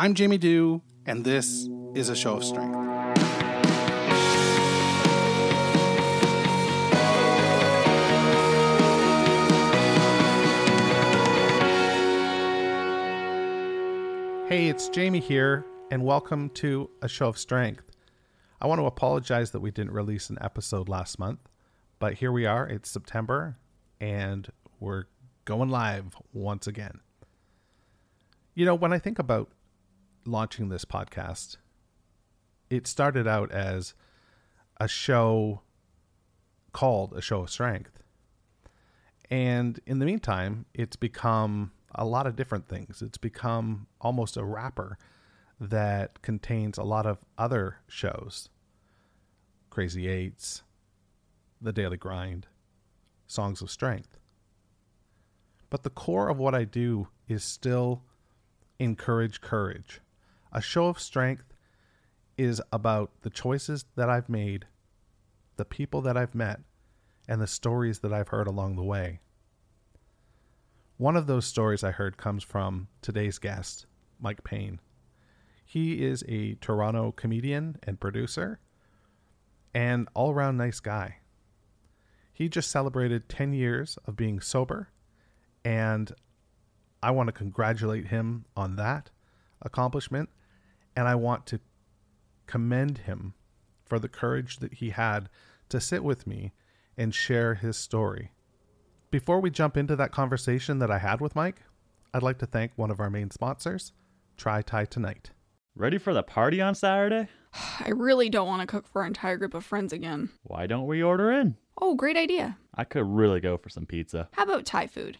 I'm Jamie Dew, and this is a show of strength. Hey, it's Jamie here, and welcome to A Show of Strength. I want to apologize that we didn't release an episode last month, but here we are. It's September, and we're going live once again. You know, when I think about launching this podcast, it started out as a show called A Show of Strength. And in the meantime, it's become a lot of different things. It's become almost a wrapper that contains a lot of other shows Crazy Eights, The Daily Grind, Songs of Strength. But the core of what I do is still encourage courage. A show of strength is about the choices that I've made, the people that I've met, and the stories that I've heard along the way. One of those stories I heard comes from today's guest, Mike Payne. He is a Toronto comedian and producer and all around nice guy. He just celebrated 10 years of being sober, and I want to congratulate him on that accomplishment, and I want to commend him for the courage that he had to sit with me and share his story. Before we jump into that conversation that I had with Mike, I'd like to thank one of our main sponsors, Try Thai Tonight. Ready for the party on Saturday? I really don't want to cook for our entire group of friends again. Why don't we order in? Oh, great idea. I could really go for some pizza. How about Thai food?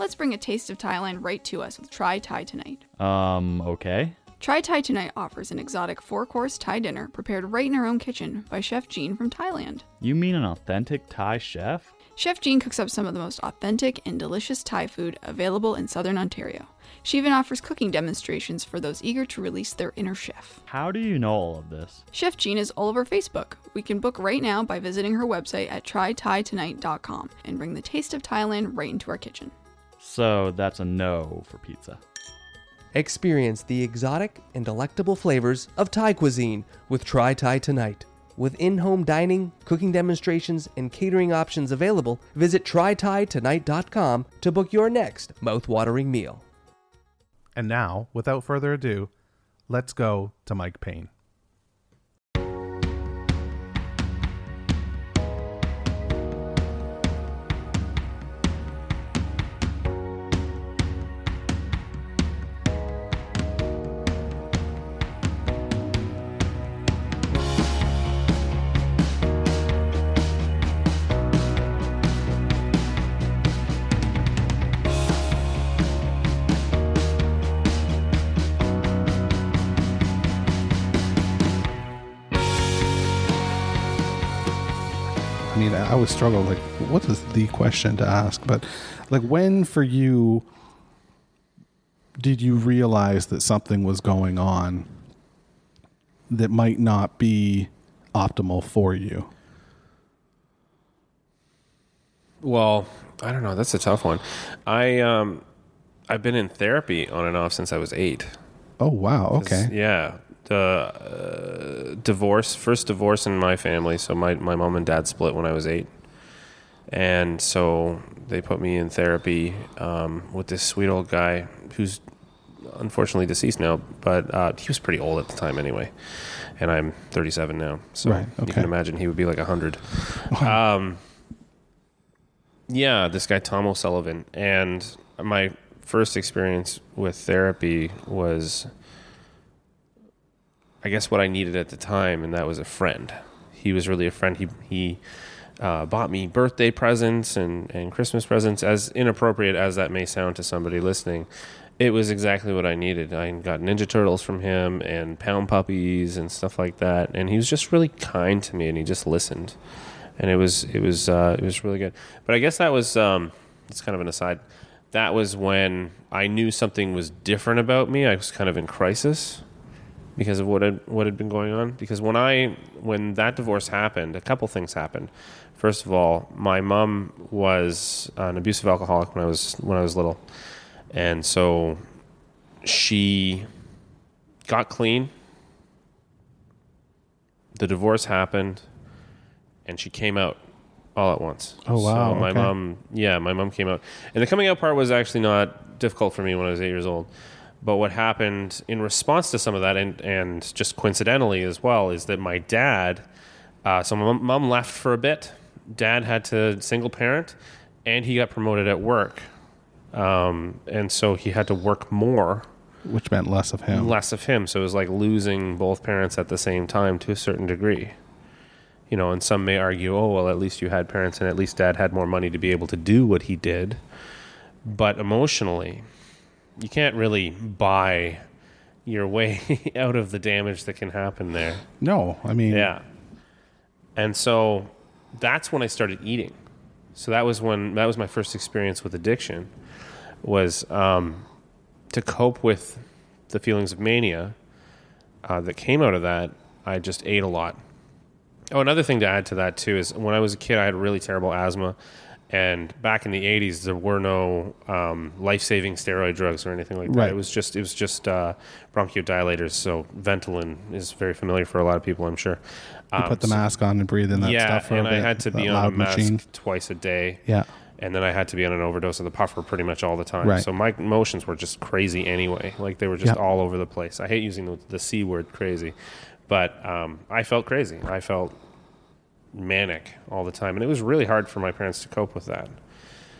Let's bring a taste of Thailand right to us with Try Thai Tonight. Um, okay. Try Thai Tonight offers an exotic four course Thai dinner prepared right in our own kitchen by Chef Jean from Thailand. You mean an authentic Thai chef? Chef Jean cooks up some of the most authentic and delicious Thai food available in southern Ontario. She even offers cooking demonstrations for those eager to release their inner chef. How do you know all of this? Chef Jean is all over Facebook. We can book right now by visiting her website at trythaitonight.com and bring the taste of Thailand right into our kitchen. So that's a no for pizza. Experience the exotic and delectable flavors of Thai cuisine with Try Thai Tonight. With in home dining, cooking demonstrations, and catering options available, visit trythaitonight.com to book your next mouth-watering meal. And now, without further ado, let's go to Mike Payne. Always struggle like, what is the question to ask? But like, when for you did you realize that something was going on that might not be optimal for you? Well, I don't know. That's a tough one. I um, I've been in therapy on and off since I was eight. Oh wow, okay. Yeah. The uh, divorce, first divorce in my family. So my my mom and dad split when I was eight, and so they put me in therapy um, with this sweet old guy who's unfortunately deceased now, but uh, he was pretty old at the time anyway. And I'm 37 now, so Right, you can imagine he would be like 100. Um, yeah, this guy Tom O'Sullivan, and my first experience with therapy was, I guess, what I needed at the time, and that was a friend. He was really a friend. He he uh, bought me birthday presents and and Christmas presents, as inappropriate as that may sound to somebody listening. It was exactly what I needed. I got Ninja Turtles from him and Pound Puppies and stuff like that, and he was just really kind to me, and he just listened and it was it was uh, it was really good. But I guess that was um, it's kind of an aside. That was when I knew something was different about me. I was kind of in crisis because of what had what had been going on. Because when I when that divorce happened, a couple things happened. First of all, my mom was an abusive alcoholic when I was when I was little, and so she got clean. The divorce happened, and she came out all at once. Oh, wow, So my okay. mom, yeah, my mom came out, and the coming out part was actually not difficult for me when I was eight years old. But what happened in response to some of that, and and just coincidentally as well, is that my dad. Uh, so my mom- mom left for a bit. Dad had to single parent, and he got promoted at work, um, and so he had to work more Which meant less of him. less of him. So it was like losing both parents at the same time to a certain degree. You know, and some may argue, oh, well, at least you had parents and at least dad had more money to be able to do what he did. But emotionally, you can't really buy your way out of the damage that can happen there. No, I mean, Yeah. And so that's when I started eating. So that was when that was my first experience with addiction was um, to cope with the feelings of mania uh, that came out of that. I just ate a lot. Oh, another thing to add to that too is when I was a kid, I had really terrible asthma. And back in the '80s, there were no um, life-saving steroid drugs or anything like that. Right. It was just it was just uh, bronchodilators. So Ventolin is very familiar for a lot of people, I'm sure. You Um, put the so- mask on and breathe in that yeah, stuff for and a I bit, had to be on a loud mask machine. twice a day. Yeah. And then I had to be on an overdose of the puffer pretty much all the time. Right. So my emotions were just crazy anyway. Like they were just Yeah. all over the place. I hate using the, the C word crazy, but um, I felt crazy. I felt manic all the time. And it was really hard for my parents to cope with that.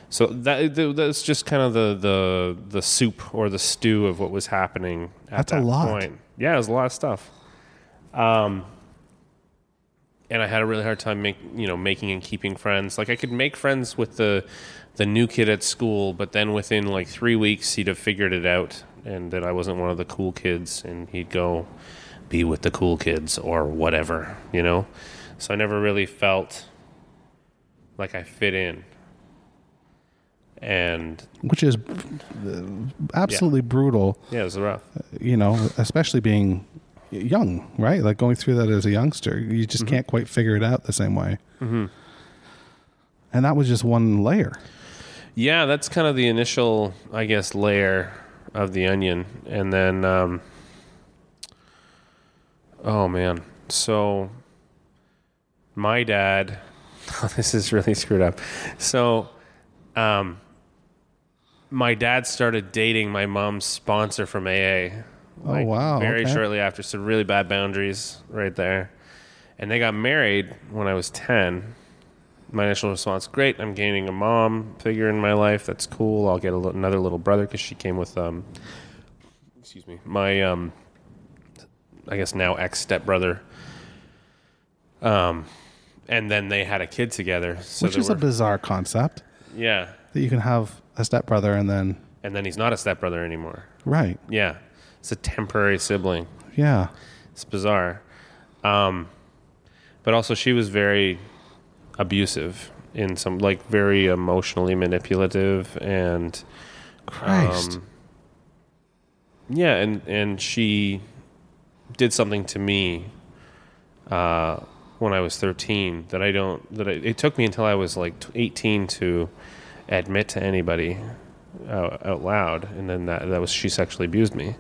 So that th- that's just kind of the, the the soup or the stew of what was happening at That's a that lot. point. Yeah, it was a lot of stuff. Um, and I had a really hard time make you know making and keeping friends. Like I could make friends with the the new kid at school, but then within like three weeks he'd have figured it out, and that I wasn't one of the cool kids, and he'd go be with the cool kids or whatever, you know. So I never really felt like I fit in. And which is uh, absolutely brutal. yeah, it was rough. You know, especially being young, right? Like going through that as a youngster, you just can't quite figure it out the same way. Mm-hmm. And that was just one layer. Yeah, that's kind of the initial, I guess, layer of the onion, and then, um, oh man, so my dad, this is really screwed up. So, um, my dad started dating my mom's sponsor from AA. Oh, wow, Very okay. shortly after, so really bad boundaries right there, and they got married when I was ten. My initial response great i'm gaining a mom figure in my life. That's cool. I'll get another little brother because she came with um excuse me my um i guess now ex stepbrother um and then they had a kid together so which is a bizarre concept. Yeah. That you can have a stepbrother and then and then he's not a stepbrother anymore. Right. yeah it's a temporary sibling Yeah. It's bizarre. Um, but also, she was very abusive in some, like, very emotionally manipulative and. Christ. Um, yeah, and, and she did something to me uh, when I was 13 that I don't, that I, it took me until I was like 18 to admit to anybody out, out loud. And then that, that was, she sexually abused me.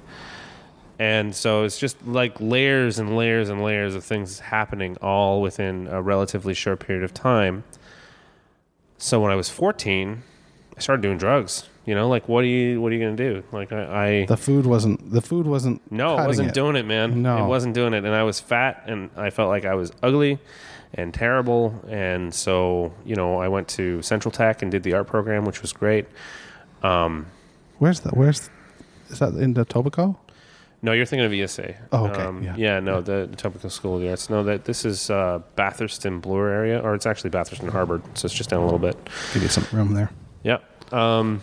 And so it's just like layers and layers and layers of things happening all within a relatively short period of time. So when I was 14, I started doing drugs. You know, like what are you what are you gonna do? Like I, I the food wasn't the food wasn't no, it cutting wasn't it. doing it, man. No. it wasn't doing it, and I was fat, and I felt like I was ugly and terrible, and so you know I went to Central Tech and did the art program, which was great. Um, Where's that? Where's is that in the Etobicoke? No, you're thinking of ESA. Oh, okay, yeah. no, the, the Etobicoke School of the Arts. No, that this is uh, Bathurst and Bloor area, or it's actually Bathurst and Harbord, so it's just down a little bit. Give you some room there. Yeah. Um,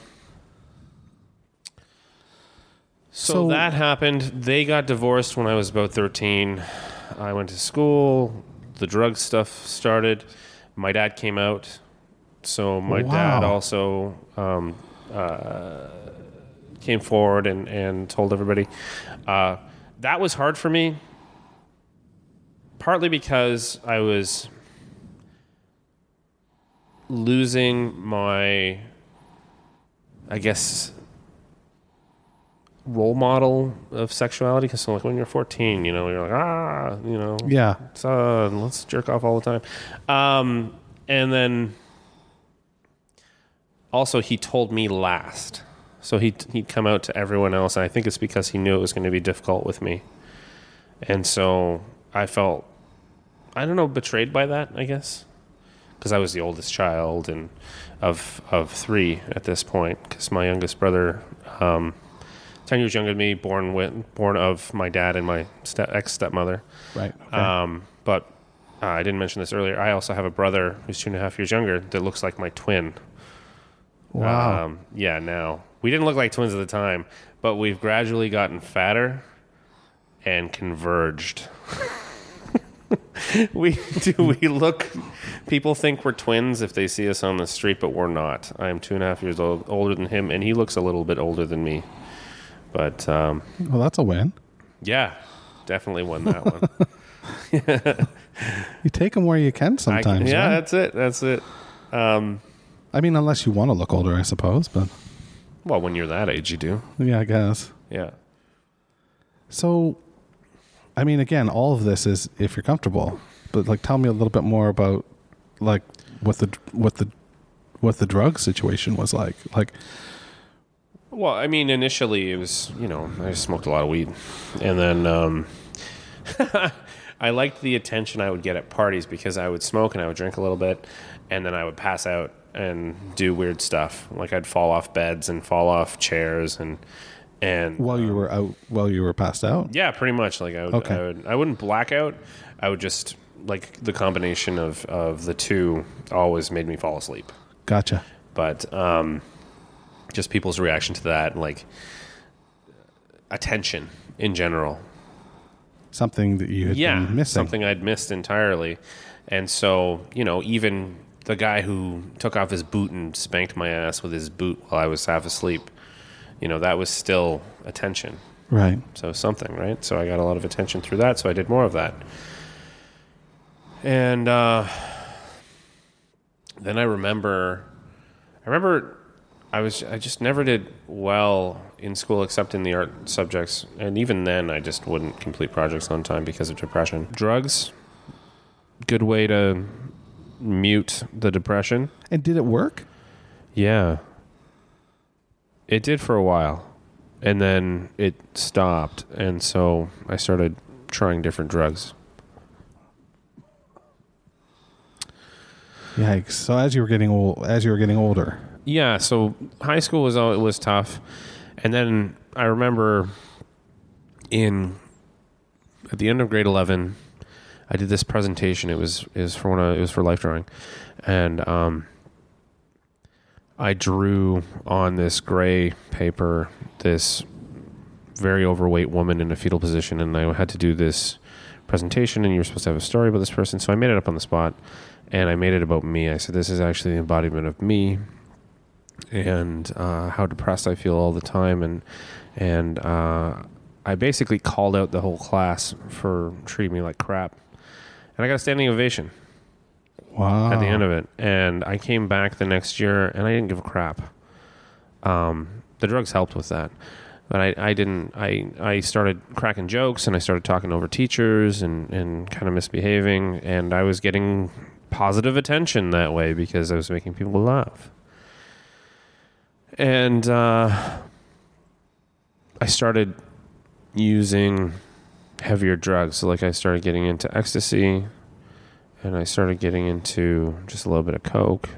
so, So- that happened. They got divorced when I was about 13. I went to school. The drug stuff started. My dad came out. So my dad also um, uh, came forward and, and told everybody. Uh, that was hard for me, partly because I was losing my I guess role model of sexuality. Because like when you're 14 you know you're like ah you know Yeah. son let's jerk off all the time. Um, and then also he told me last so he he'd come out to everyone else and i think it's because he knew it was going to be difficult with me and so i felt i don't know betrayed by that i guess because i was the oldest child and of of three at this point because my youngest brother um, 10 years younger than me born with born of my dad and my step, ex stepmother Right. Okay. um, but uh, I didn't mention this earlier. I also have a brother who's two and a half years younger that looks like my twin. wow. Um, yeah, now we didn't look like twins at the time, but we've gradually gotten fatter and converged. we do. We look. People think we're twins if they see us on the street, but we're not. I am two and a half years old, older than him, and he looks a little bit older than me. But um, well, that's a win. yeah, definitely won that one. You take them where you can I- sometimes. yeah, right? that's it. That's it. Um, I mean, unless you want to look older, I suppose. But well, when you're that age, you do. yeah, I guess. Yeah. So, I mean, again, all of this is if you're comfortable. But like, tell me a little bit more about like what the what the what the drug situation was like. Like, Well, I mean, initially it was, you know, I smoked a lot of weed, and then um, I liked the attention I would get at parties because I would smoke and I would drink a little bit, and then I would pass out and do weird stuff. Like I'd fall off beds and fall off chairs and and while you were out, while you were passed out. yeah, pretty much. Like I would, Okay. I would, I wouldn't black out. I would just like the combination of of the two always made me fall asleep. Gotcha. but um, just people's reaction to that, like attention in general. Something that you had Yeah, been missing. something I'd missed entirely, and so you know, even the guy who took off his boot and spanked my ass with his boot while I was half asleep, you know, that was still attention. Right. So something, right? So I got a lot of attention through that, so I did more of that. And uh, then I remember, I remember, I was I just never did well in school except in the art subjects, and even then I just wouldn't complete projects on time because of depression. Drugs, good way to mute the depression. And did it work? Yeah. It did for a while. And then it stopped. And so I started trying different drugs. Yikes! So as you were getting old, as you were getting older, Yeah, so high school was all it was tough. And then I remember in at the end of grade 11 I did this presentation. It was it was for one of, it was for life drawing. And um I drew on this gray paper this very overweight woman in a fetal position and I had to do this presentation and you were supposed to have a story about this person. So I made it up on the spot and I made it about me. I said this is actually the embodiment of me and uh, how depressed I feel all the time, and and uh, I basically called out the whole class for treating me like crap, and I got a standing ovation wow! at the end of it. And I came back the next year, and I didn't give a crap. Um, the drugs helped with that, but I, I didn't. I I started cracking jokes, and I started talking over teachers, and and kind of misbehaving, and I was getting positive attention that way because I was making people laugh. And uh, I started using heavier drugs. So, like, I started getting into ecstasy, and I started getting into just a little bit of coke.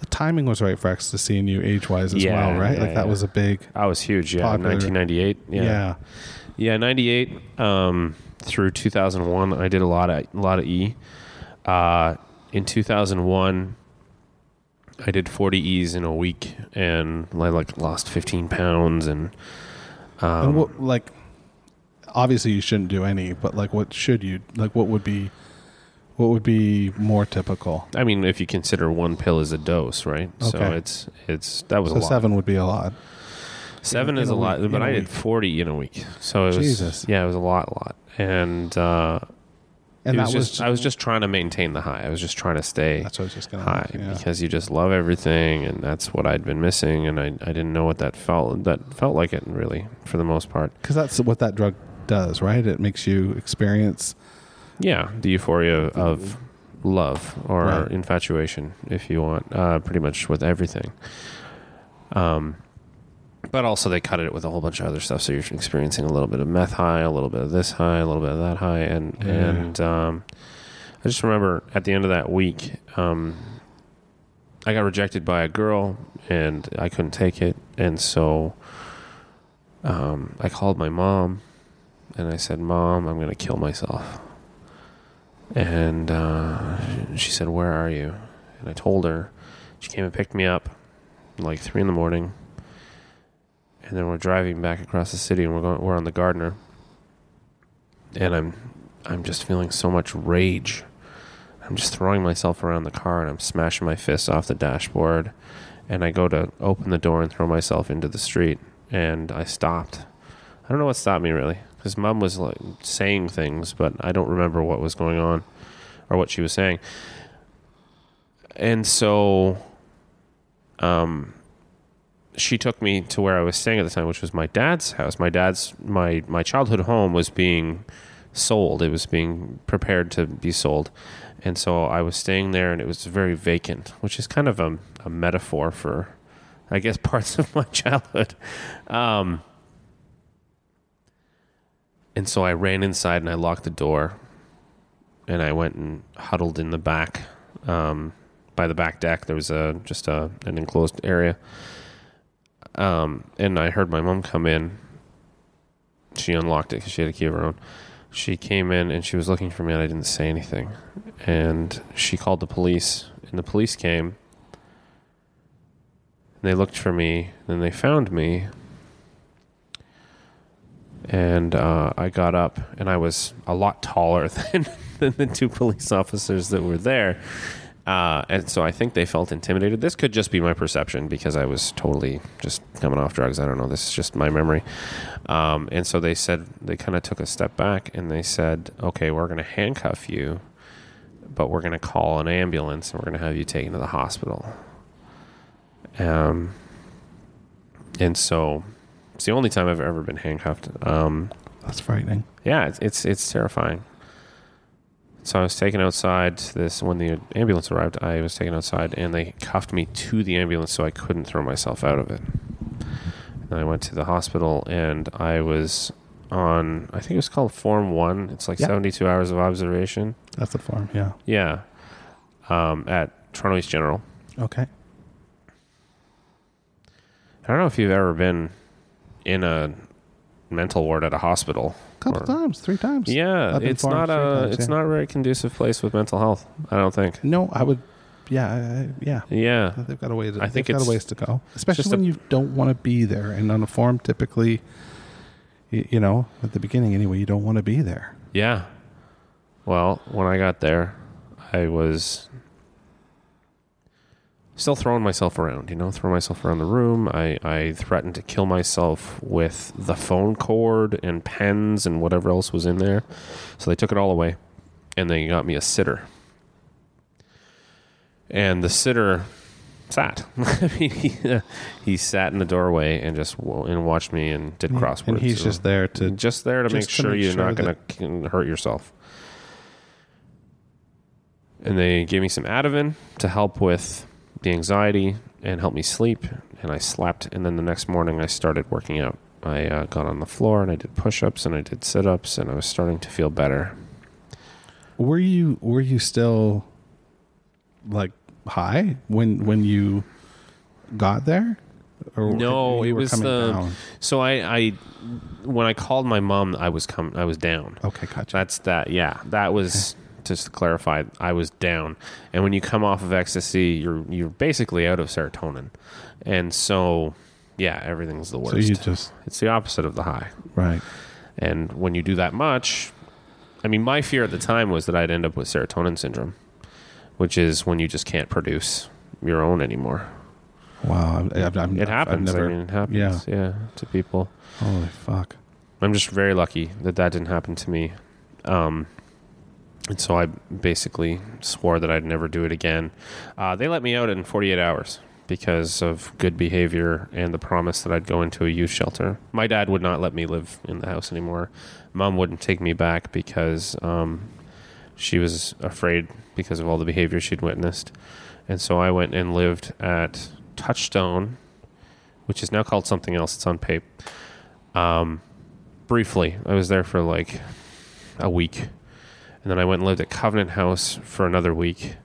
the timing was right for ecstasy and you age wise as Yeah, well, right? yeah, like that yeah. was a big, I was huge, yeah. Popular. 1998, yeah. yeah, yeah, 98 um, through 2001. I did a lot of a lot of E. Uh, in 2001, I did 40 E's in a week, and I like lost 15 pounds, and um, and what like, obviously you shouldn't do any, but like, what should you like? What would be, what would be more typical? I mean, if you consider one pill as a dose, right? So it's it's that was So a lot. seven would be a lot. Seven in is a a lot, but I did forty in a week. So it was Jesus. yeah, it was a lot, a lot. And uh, And that was just I was just trying to maintain the high. I was just trying to stay That's what I was just gonna high yeah. because you just love everything, and that's what I'd been missing, and I I didn't know what that felt. That felt like it really for the most part. because that's what that drug does, right? It makes you experience. Yeah, the euphoria of love or Right. infatuation, if you want, uh, pretty much with everything. Um, but also they cut it with a whole bunch of other stuff, so you're experiencing a little bit of meth high, a little bit of this high, a little bit of that high, and Yeah. and um, I just remember at the end of that week, um, I got rejected by a girl, and I couldn't take it, and so um, I called my mom, and I said, "Mom, I'm going to kill myself." And uh, she said, "Where are you?" And I told her. She came and picked me up, like three in the morning. And then we're driving back across the city, and we're going. We're on the Gardiner. And I'm, I'm just feeling so much rage. I'm just throwing myself around the car, and I'm smashing my fists off the dashboard. And I go to open the door and throw myself into the street, and I stopped. I don't know what stopped me really, because mom was like saying things, but I don't remember what was going on or what she was saying. And so, um, she took me to where I was staying at the time, which was my dad's house. My dad's my my childhood home was being sold. It was being prepared to be sold, and so I was staying there, and it was very vacant, which is kind of a, a metaphor for, I guess, parts of my childhood. Um, and so I ran inside and I locked the door, and I went and huddled in the back, um, by the back deck. There was a just a an enclosed area. Um, and I heard my mom come in. She unlocked it because she had a key of her own. She came in and she was looking for me, and I didn't say anything. And she called the police, and the police came. And they looked for me, and they found me. And uh, I got up, and I was a lot taller than, than the two police officers that were there. Uh, and so I think they felt intimidated. This could just be my perception because I was totally just coming off drugs. I don't know. This is just my memory. Um, and so they said, they kind of took a step back and they said, okay, we're going to handcuff you, but we're going to call an ambulance and we're going to have you taken to the hospital. Um, and so it's the only time I've ever been handcuffed. Um, That's frightening. yeah, it's, it's it's terrifying. So I was taken outside. This when the ambulance arrived, I was taken outside, and they cuffed me to the ambulance so I couldn't throw myself out of it. And I went to the hospital, and I was on. I think it was called Form One. It's like Yeah. seventy-two hours of observation. That's the form. Yeah. Yeah, um, at Toronto East General. Okay. I don't know if you've ever been in a mental ward at a hospital. A couple Or- times, three times. Yeah, it's not a times, it's yeah. not a very conducive place with mental health. I don't think. No, I would. Yeah, yeah. Yeah, They've got a way. To, I think they've got it's a ways to go, especially when a- you don't want to be there. And on a form, typically, you, you know, at the beginning anyway, you don't want to be there. yeah. Well, when I got there, I was still throwing myself around. You know, throwing myself around the room. I I threatened to kill myself with the phone cord and pens and whatever else was in there. So they took it all away, and they got me a sitter. And the sitter sat. I mean, he, he sat in the doorway and just w- and watched me and did mm, crosswords. and he's just there to. just there to make just to sure make you're sure not going to hurt yourself. And they gave me some Ativan to help with the anxiety and help me sleep. And I slept. And then the next morning, I started working out. I uh, got on the floor and I did push-ups and I did sit-ups and I was starting to feel better. Were you were you still like high when when you got there? Or No, you it was the- down? So I, I when I called my mom, I was com- I was down. Okay, gotcha. That's that. Yeah, that was just to clarify. I was down, and when you come off of ecstasy, you're you're basically out of serotonin, and so yeah, everything's the worst. so you just it's the opposite of the high, right. and when you do that much, I mean, my fear at the time was that I'd end up with serotonin syndrome, which is when you just can't produce your own anymore. Wow, I've, I've, I've, It happens. Never, I mean, it happens. yeah. yeah, to people. holy fuck. I'm just very lucky that that didn't happen to me. Um, and so I basically swore that I'd never do it again. Uh, they let me out in 48 hours because of good behavior and the promise that I'd go into a youth shelter. My dad would not let me live in the house anymore. Mom wouldn't take me back because um, she was afraid because of all the behavior she'd witnessed. And so I went and lived at Touchstone, which is now called something else. It's on PAPE. Um, briefly, I was there for like a week. And then I went and lived at Covenant House for another week.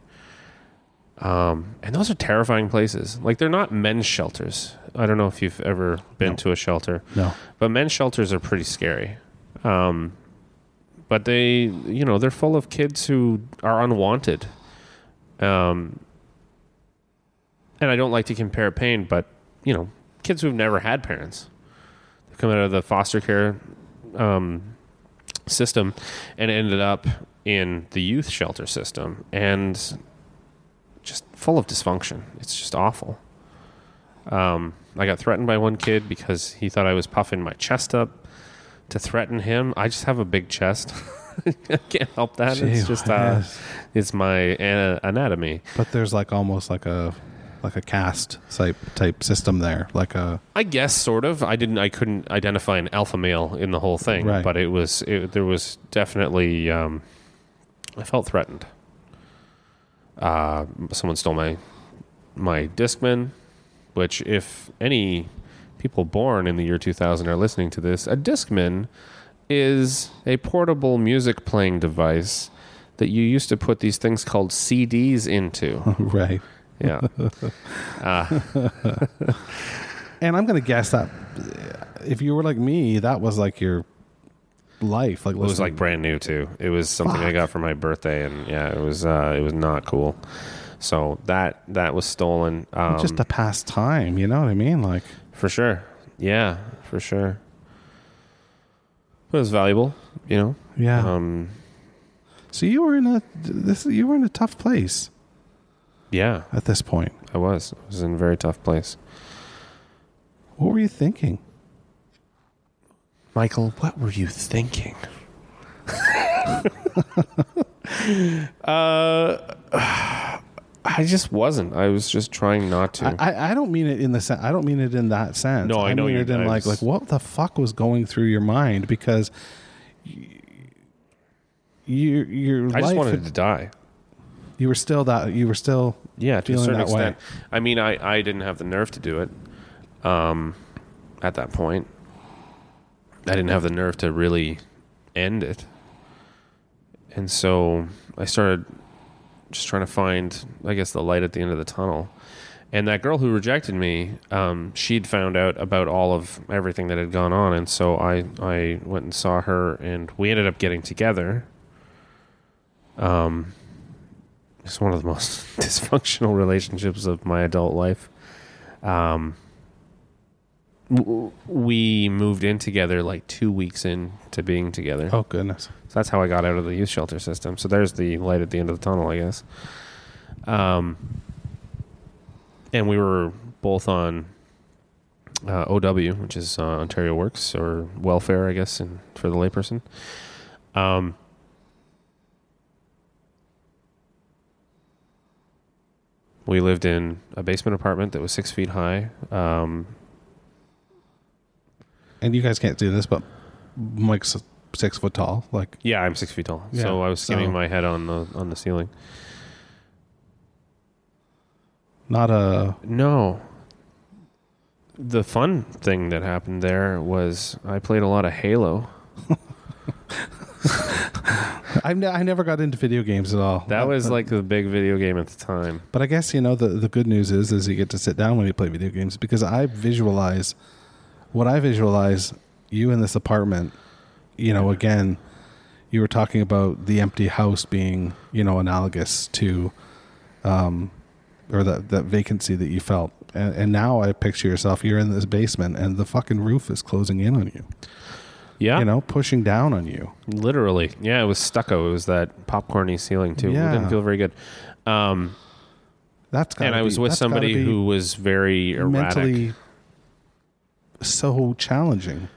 Um, and those are terrifying places. Like they're not men's shelters. I don't know if you've ever been No. to a shelter, No. but men's shelters are pretty scary. Um, but they, you know, they're full of kids who are unwanted. Um, and I don't like to compare pain, but you know, kids who've never had parents, they come out of the foster care um, system and ended up in the youth shelter system, and just full of dysfunction. It's just awful. Um, I got threatened by one kid because he thought I was puffing my chest up to threaten him. I just have a big chest. I can't help that. Gee it's just uh, whiz. it's my anatomy. But there's like almost like a like a cast type type system there, like a I guess sort of. I didn't. I couldn't identify an alpha male in the whole thing, Right. but it was. It, there was definitely. Um, I felt threatened. Uh, someone stole my my Discman, which if any people born in the year 2000 are listening to this, a Discman is a portable music playing device that you used to put these things called CDs into. right. Yeah. Uh, And I'm gonna guess that if you were like me, that was like your life. Like It was like brand new too. It was something I got for my birthday, and yeah, it was uh, it was not cool. So that that was stolen. Um, just to pass time. You know what I mean? Like for sure. Yeah, for sure. But it was valuable, you know. yeah. Um, so you were in a this you were in a tough place yeah, at this point. I was. I was in a very tough place. What were you thinking? Michael, what were you thinking? uh, I just wasn't. I was just trying not to. I, I- I don't mean it in the sen- I don't mean it in that sense. No, I know mean it in like like what the fuck was going through your mind because you your I life just wanted had- to die. you were still that you were still Yeah, to a certain that way. extent. I mean, I, I didn't have the nerve to do it um, at that point. I didn't have the nerve to really end it. And so I started just trying to find, I guess, the light at the end of the tunnel. And that girl who rejected me, um, she'd found out about all of everything that had gone on. And so I, I went and saw her, and we ended up getting together. Um, it's one of the most dysfunctional relationships of my adult life. Um, w- we moved in together like two weeks into being together. oh goodness So that's how I got out of the youth shelter system. So there's the light at the end of the tunnel, I guess. Um, and we were both on uh, OW, which is uh, Ontario Works or welfare, I guess, and for the layperson. Um, we lived in a basement apartment that was six feet high. Um, and you guys can't do this but Mike's six foot tall like yeah, I'm six feet tall, Yeah, so I was skimming so- my head on the on the ceiling. not a No. The fun thing that happened there was I played a lot of Halo. I, ne- I never got into video games at all That was But- like the big video game at the time. But I guess you know the the good news is is you get to sit down when you play video games because I visualize what I visualize you in this apartment. You know, again, you were talking about the empty house being you know analogous to, um, or that that vacancy that you felt. And, and now I picture yourself. You're in this basement, and the fucking roof is closing in on you. Yeah. You know, pushing down on you. Literally. Yeah, it was stucco. It was that popcorny ceiling too. It Yeah. didn't feel very good. Um, That's and I be- was with somebody who was very erratic. mentally so challenging.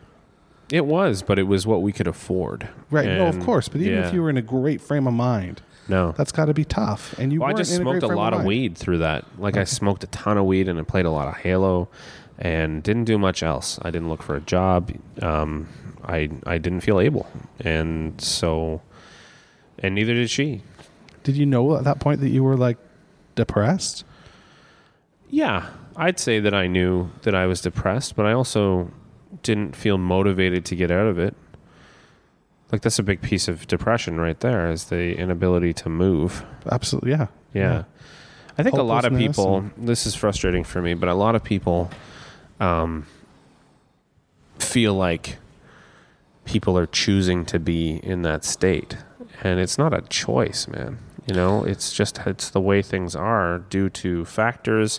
It was, but it was what we could afford. Right. no, of course. But even if you were in a great frame of mind, no, that's got to be tough. And you Well, I just a smoked great a lot of mind. weed through that. Like I smoked a ton of weed and I played a lot of Halo, and didn't do much else. I didn't look for a job. Um, I I didn't feel able, and so, and neither did she. Did you know at that point that you were like depressed? Yeah, I'd say that I knew that I was depressed, but I also didn't feel motivated to get out of it. Like that's a big piece of depression right there is the inability to move. Absolutely. Yeah. Yeah. I think a lot of people, and- this is frustrating for me, but a lot of people um, feel like people are choosing to be in that state. And it's not a choice, man. You know, it's just, it's the way things are due to factors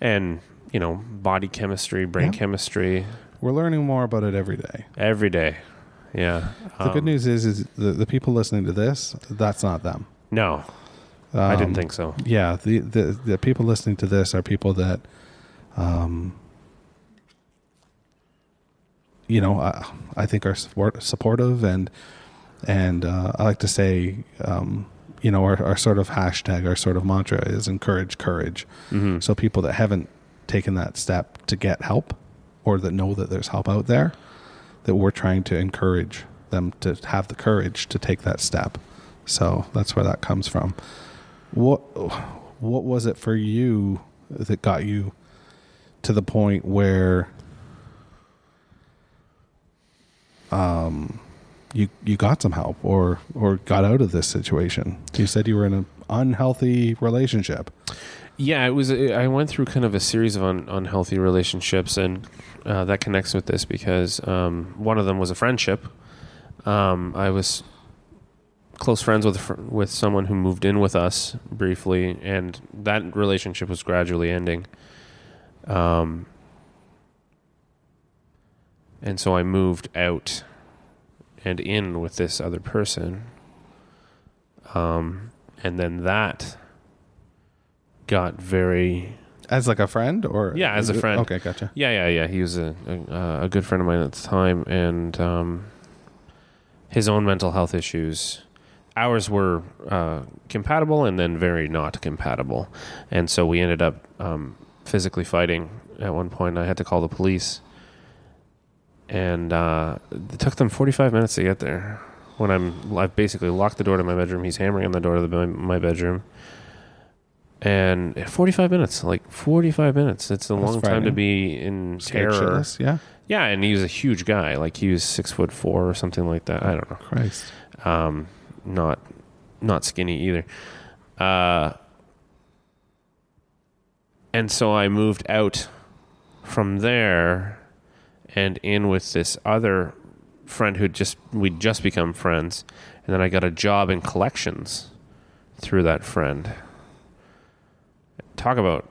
and, you know, body chemistry, brain Yeah. chemistry We're learning more about it every day. every day. Yeah. The good Um, news is, is the, the people listening to this, that's not them. No, I didn't Um, think so. Yeah, the, the the people listening to this are people that, um, you know, I, I think are support, supportive and and uh, I like to say, um, you know, our, our sort of hashtag, our sort of mantra is encourage courage. hmm So people that haven't taken that step to get help, or that know that there's help out there, that we're trying to encourage them to have the courage to take that step. So that's where that comes from. What what was it for you that got you to the point where um you you got some help or or got out of this situation? You said you were in an unhealthy relationship. Yeah, it was. I went through kind of a series of un, unhealthy relationships, and uh, that connects with this because um, one of them was a friendship. Um, I was close friends with with someone who moved in with us briefly, and that relationship was gradually ending. Um, and so I moved out and in with this other person. Um, and then that got very As like a friend or Yeah, as a friend. Okay, gotcha. yeah yeah yeah he was a a, a good friend of mine at the time and um, his own mental health issues ours were uh, compatible and then very not compatible and so we ended up um, physically fighting at one point i had to call the police and uh, it took them 45 minutes to get there. When i'm i've basically locked the door to my bedroom. He's hammering on the door to the, my, my bedroom. And 45 minutes like 45 minutes. It's a That's long time to be in Scared terror. shitless, Yeah. yeah and he was a huge guy. Like he was six foot four or something like that. I don't know. Christ. um, not not skinny either. Uh, and so I moved out from there and in with this other friend who just we'd just become friends, and then I got a job in collections through that friend. Talk about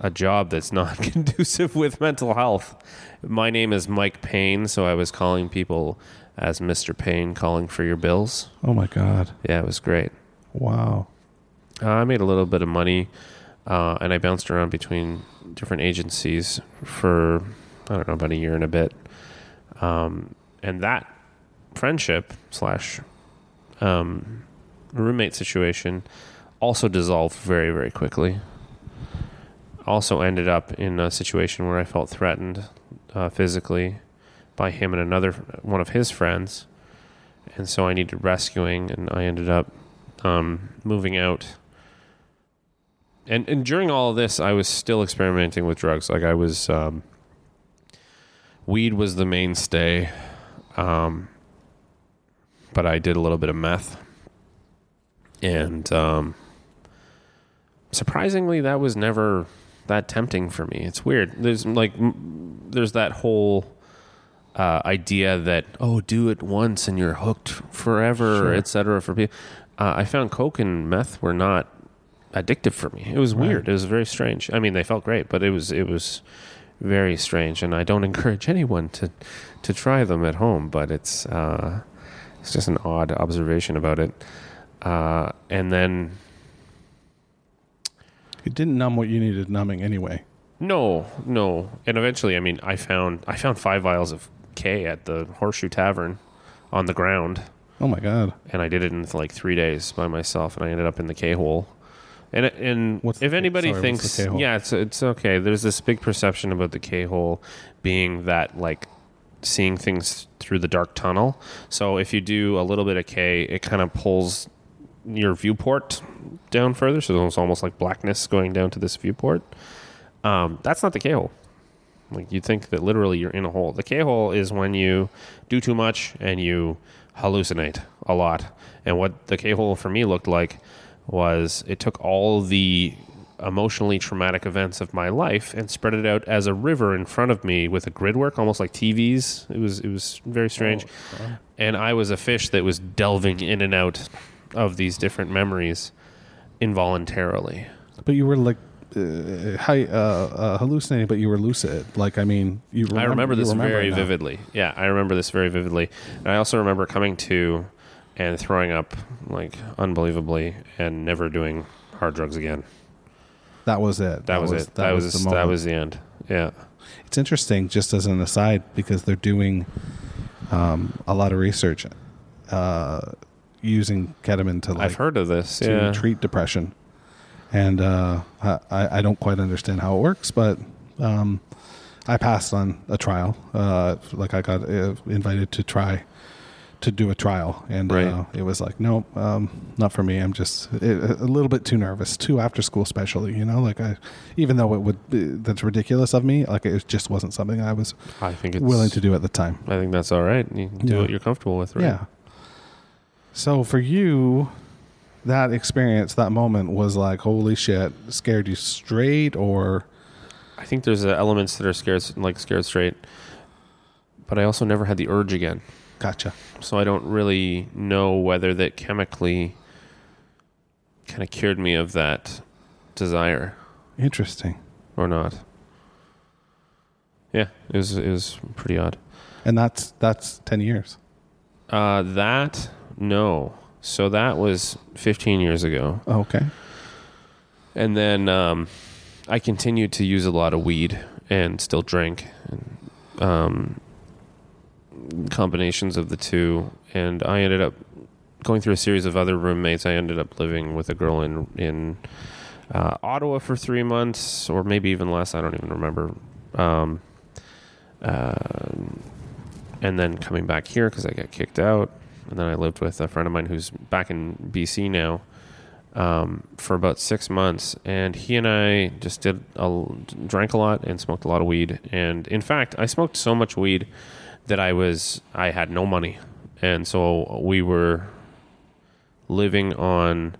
a job that's not conducive with mental health. My name is Mike Payne, so I was calling people as Mr. Payne calling for your bills. Oh my god. Yeah, it was great. Wow. Uh, I made a little bit of money, uh, and I bounced around between different agencies for I don't know about a year and a bit. Um, and that friendship slash um, roommate situation also dissolved very very quickly. Also ended up in a situation where I felt threatened uh, physically by him and another one of his friends, and so I needed rescuing, and I ended up um, moving out. And and during all of this, I was still experimenting with drugs. Like I was, um, weed was the mainstay, um, but I did a little bit of meth, and um, surprisingly, that was never that tempting for me. It's weird. There's like, m- there's that whole uh, idea that oh, do it once and you're hooked forever, Sure. etc. For people, uh, I found coke and meth were not addictive for me. It was Right. weird. It was very strange. I mean, they felt great, but it was it was very strange. And I don't encourage anyone to to try them at home. But it's uh, it's just an odd observation about it. Uh, and then It didn't numb what you needed numbing anyway. no, no, and eventually, I mean, I found I found five vials of K at the Horseshoe Tavern on the ground, Oh my god. and I did it in like three days by myself, and I ended up in the K hole. And and What's if anybody sorry, thinks, yeah, it's it's okay. There's this big perception about the K hole being that like seeing things through the dark tunnel. So if you do a little bit of K, it kind of pulls your viewport down further. So it's almost like blackness going down to this viewport. Um, that's not the K hole. Like you'd think that literally you're in a hole. The K hole is when you do too much and you hallucinate a lot. And what the K hole for me looked like was it took all the emotionally traumatic events of my life and spread it out as a river in front of me with a grid work, almost like TVs. It was it was very strange. and I was a fish that was delving in and out of these different memories involuntarily. But you were like uh, hi, uh, uh, hallucinating, but you were lucid. Like I mean, you. I remember this very now. vividly. Yeah, I remember this very vividly. And I also remember coming to and throwing up like unbelievably and never doing hard drugs again. That was it. That, was, it. That, was, the that was the end. Yeah. It's interesting, just as an aside, because they're doing um, a lot of research uh, using ketamine to like I've heard of this. to Yeah. treat depression, and uh, I, I don't quite understand how it works, but um, I passed on a trial. Uh, like I got uh, invited to try to do a trial, and Right. uh, it was like, no, um, not for me. I'm just it, a little bit too nervous, too after school, especially. You know, like I, even though it would be, that's ridiculous of me, like it just wasn't something I was I think it's willing to do at the time. I think that's all right. You can do Yeah. what you're comfortable with, right? Yeah. So for you, that experience, that moment was like, holy shit, scared you straight or I think there's uh, elements that are scared like scared straight. But I also never had the urge again. Gotcha. So I don't really know whether that chemically kind of cured me of that desire Interesting. or not. Yeah, it was it was pretty odd. And that's that's ten years. Uh, that no, so that was 15 years ago, Okay. and then um, I continued to use a lot of weed and still drink, and, um, combinations of the two, and I ended up going through a series of other roommates. I ended up living with a girl in in uh, Ottawa for three months, or maybe even less. I don't even remember. Um, uh, and then coming back here because I got kicked out, and then I lived with a friend of mine who's back in BC now um, for about six months, and he and I just did a, drank a lot and smoked a lot of weed. And in fact, I smoked so much weed that I was I had no money, and so we were living on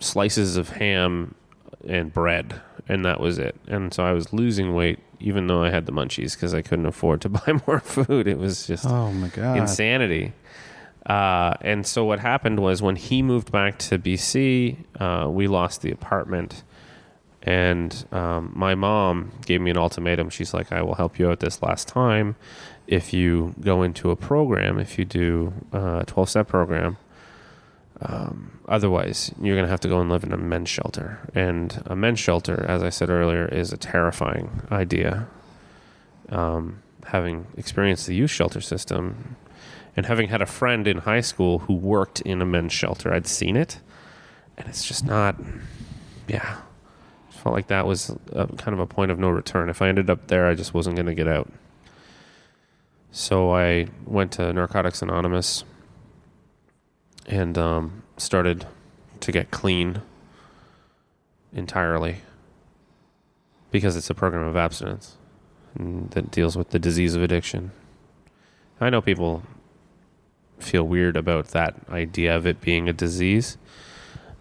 slices of ham and bread, and that was it. And so I was losing weight, even though I had the munchies, because I couldn't afford to buy more food. It was just Oh my god. insanity. Uh, and so what happened was when he moved back to BC, uh, we lost the apartment. And um, my mom gave me an ultimatum. She's like, I will help you out this last time if you go into a program, if you do a 12 step program. Um, otherwise, you're going to have to go and live in a men's shelter. And a men's shelter, as I said earlier, is a terrifying idea. Um, having experienced the youth shelter system, and having had a friend in high school who worked in a men's shelter, I'd seen it, and it's just not. Yeah, felt like that was a, kind of a point of no return. If I ended up there, I just wasn't going to get out. So I went to Narcotics Anonymous and um, started to get clean entirely because it's a program of abstinence that deals with the disease of addiction. I know people feel weird about that idea of it being a disease.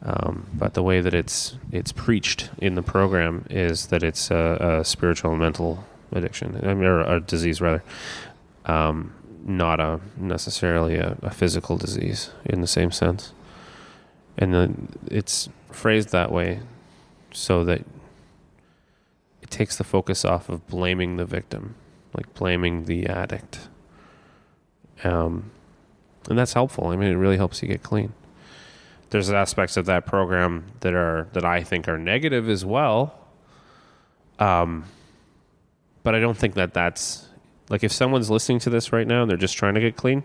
Um, but the way that it's it's preached in the program is that it's a, a spiritual and mental addiction, I mean, or a disease rather, um, not a necessarily a, a physical disease in the same sense. And then it's phrased that way so that it takes the focus off of blaming the victim, like blaming the addict. Um, and that's helpful. I mean, it really helps you get clean. There's aspects of that program that are that I think are negative as well. Um, but I don't think that that's like if someone's listening to this right now and they're just trying to get clean,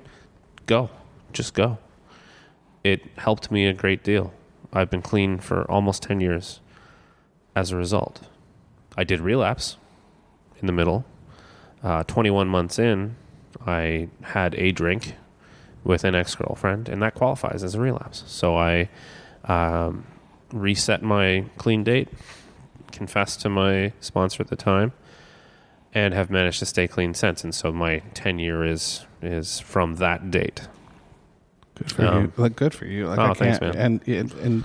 go, just go. It helped me a great deal. I've been clean for almost 10 years as a result. I did relapse in the middle. Uh, 21 months in, I had a drink with an ex girlfriend, and that qualifies as a relapse. So I um, reset my clean date, confessed to my sponsor at the time, and have managed to stay clean since. And so my tenure is is from that date. Good for Um, you. Like good for you. Like oh, I thanks, man. And and and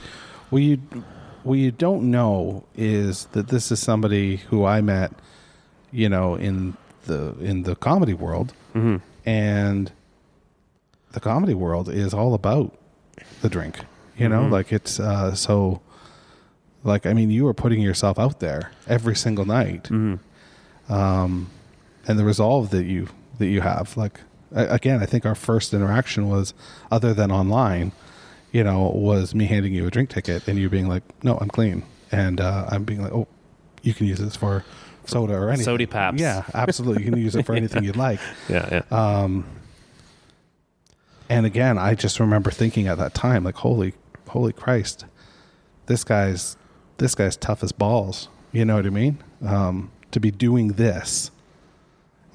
what you what you don't know is that this is somebody who I met, you know, in the in the comedy world, hmm and the comedy world is all about the drink. You know, Mhm. like it's uh, so. Like I mean, you are putting yourself out there every single night, hmm um, and the resolve that you that you have. Like again, I think our first interaction was, other than online, you know, was me handing you a drink ticket and you being like, "No, I'm clean," and uh, I'm being like, "Oh, you can use this for soda or anything." Sody Paps. Yeah, absolutely. You can use it for anything you'd like. Yeah, yeah. Um, and again, I just remember thinking at that time, like, "Holy, holy Christ, this guy's this guy's tough as balls." You know what I mean? Um, to be doing this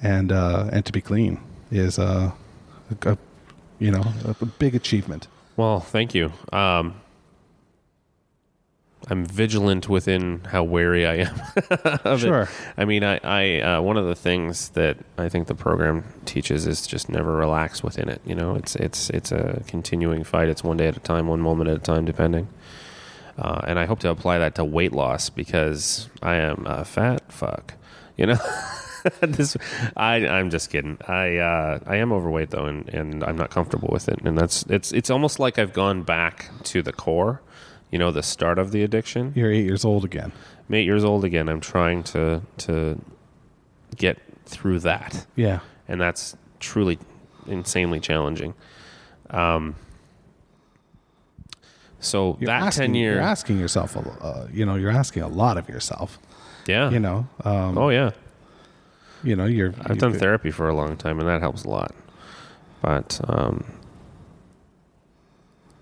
and uh, and to be clean is uh, a, you know a big achievement. Well, thank you. Um, I'm vigilant within how wary I am of Sure. it. I mean, I, I uh, one of the things that I think the program teaches is just never relax within it. You know, it's it's it's a continuing fight. It's one day at a time, one moment at a time, depending. Uh, and I hope to apply that to weight loss because I am a fat fuck. You know, this I I'm just kidding. I uh, I am overweight though, and, and I'm not comfortable with it. And that's it's it's almost like I've gone back to the core. You know, the start of the addiction. You're eight years old again. I'm eight years old again. I'm trying to to get through that, Yeah. and that's truly insanely challenging. Um. So You're that asking, ten year, You're asking yourself, a, uh, you know, you're asking a lot of yourself. yeah. You know. Um, oh yeah. You know, you're. I've done therapy for a long time, and that helps a lot. But um,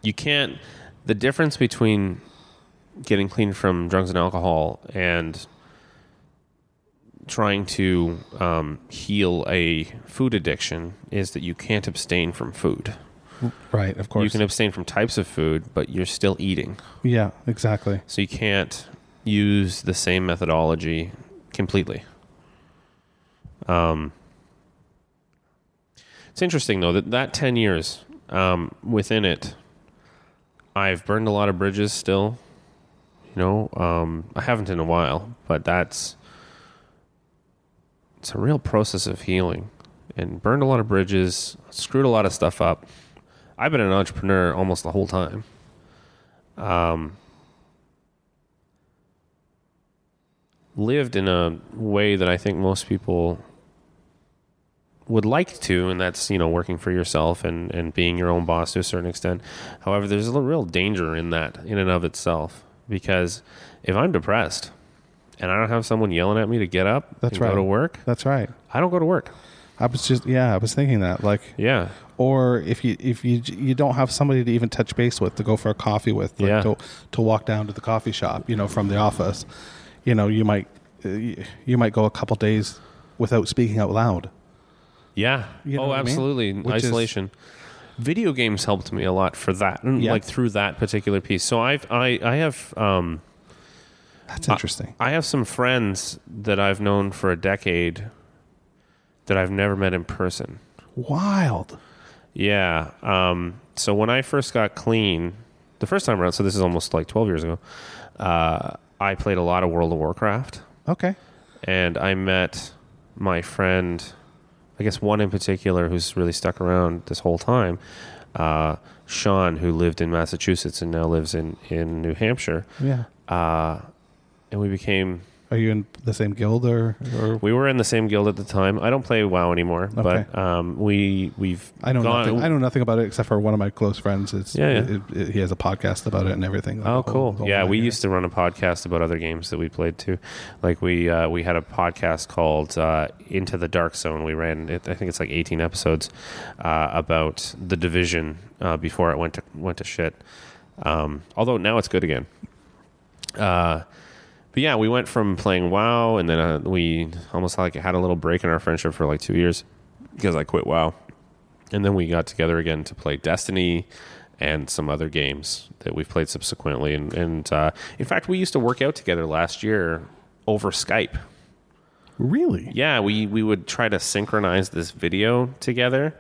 you can't. The difference between getting clean from drugs and alcohol and trying to um, heal a food addiction is that you can't abstain from food. Right. Of course. You can abstain from types of food, but you're still eating. yeah. Exactly. So you can't use the same methodology completely. Um, it's interesting though that that ten years um, within it, I've burned a lot of bridges. Still, you know, um, I haven't in a while, but that's it's a real process of healing, and burned a lot of bridges, screwed a lot of stuff up. I've been an entrepreneur almost the whole time. Um, lived in a way that I think most people would like to, and that's you know working for yourself and and being your own boss to a certain extent. However, there's a real danger in that in and of itself because if I'm depressed and I don't have someone yelling at me to get up That's and go right. to work, That's right. I don't go to work. I was just yeah, I was thinking that like Yeah, or if you if you you don't have somebody to even touch base with to go for a coffee with like Yeah. to to walk down to the coffee shop, you know, from the office, you know, you might uh, you might go a couple days without speaking out loud. Yeah. You know oh, what I mean? absolutely. Which is- Isolation. Video games helped me a lot for that, and Yeah. like through that particular piece. So I've I I have um That's interesting. I have some friends that I've known for a decade that I've never met in person. Wild. Yeah. Um, so when I first got clean, the first time around, so this is almost like 12 years ago, uh, I played a lot of World of Warcraft Okay. and I met my friend, I guess one in particular who's really stuck around this whole time, uh, Sean, who lived in Massachusetts and now lives in, in New Hampshire Yeah. uh, and we became Are you in the same guild or? or We were in the same guild at the time. I don't play WoW anymore, Okay. but um, we we've I know gone, nothing. I know nothing about it except for one of my close friends. It's, Yeah, yeah. it- it- he has a podcast about it and everything. Oh, cool! yeah, we used to run a podcast about other games that we played too. Like we uh, we had a podcast called uh, Into the Dark Zone. We ran, it, I think it's like eighteen episodes uh, about the division uh, before it went to went to shit. Um, although now it's good again. Uh, but yeah, we went from playing WoW, and then uh, we almost like had a little break in our friendship for like two years because I quit WoW, and then we got together again to play Destiny and some other games that we've played subsequently. And, and uh, in fact, we used to work out together last year over Skype. Really? Yeah, we we would try to synchronize this video together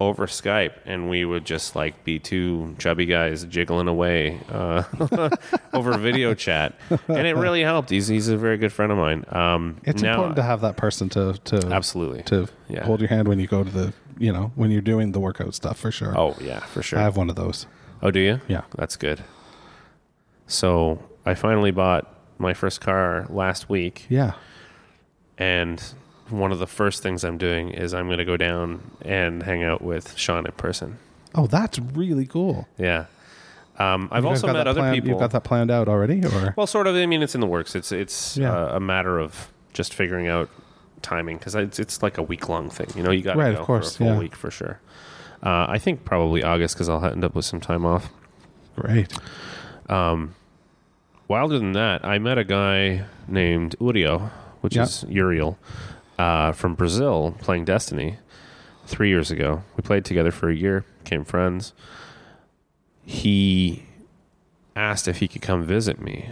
over Skype, and we would just like be two chubby guys jiggling away uh, over video chat, and it really helped. He's he's a very good friend of mine. Um, It's now- important to have that person to to absolutely to Yeah. hold your hand when you go to the you know when you're doing the workout stuff for sure. Oh yeah, for sure. I have one of those. oh, do you? Yeah. that's good. So I finally bought my first car last week. Yeah. and one of the first things I'm doing is I'm going to go down and hang out with Sean in person. Oh, that's really cool. Yeah. Um, I've also met other planned- people. You've got that planned out already, or Well, sort of. I mean, it's in the works. It's it's Yeah. uh, a matter of just figuring out timing because it's, it's like a week long thing. You know, you got to Right, go of course, for a full yeah. week for sure. Uh, I think probably August because I'll end up with some time off. great. Um, wilder than that, I met a guy named Uriel, which Yeah. is Uriel, uh, from Brazil playing Destiny three years ago. We played together for a year, became friends. He asked if he could come visit me.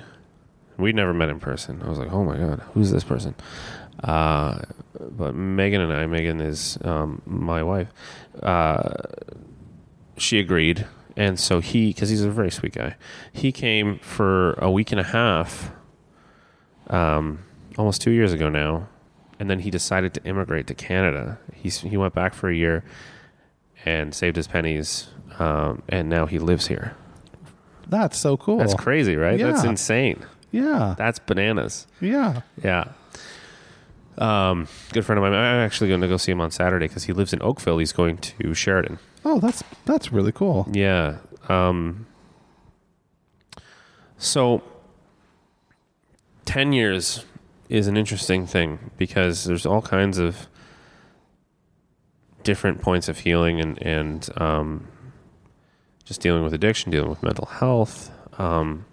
We'd never met in person. I was like, oh my God, who's this person? Uh, but Megan and I, Megan is um, my wife, uh, she agreed. And so he, because he's a very sweet guy, he came for a week and a half, um, almost two years ago now. And then he decided to immigrate to Canada. He's, he went back for a year and saved his pennies. Um, and now he lives here. That's so cool. That's crazy, right? That's insane. Yeah. That's bananas. Yeah. Yeah. Um, good friend of mine. I'm actually going to go see him on Saturday because he lives in Oakville. He's going to Sheridan. Oh, that's that's really cool. Yeah. Um, so, 10 years is an interesting thing because there's all kinds of different points of healing and, and um, just dealing with addiction, dealing with mental health. Um,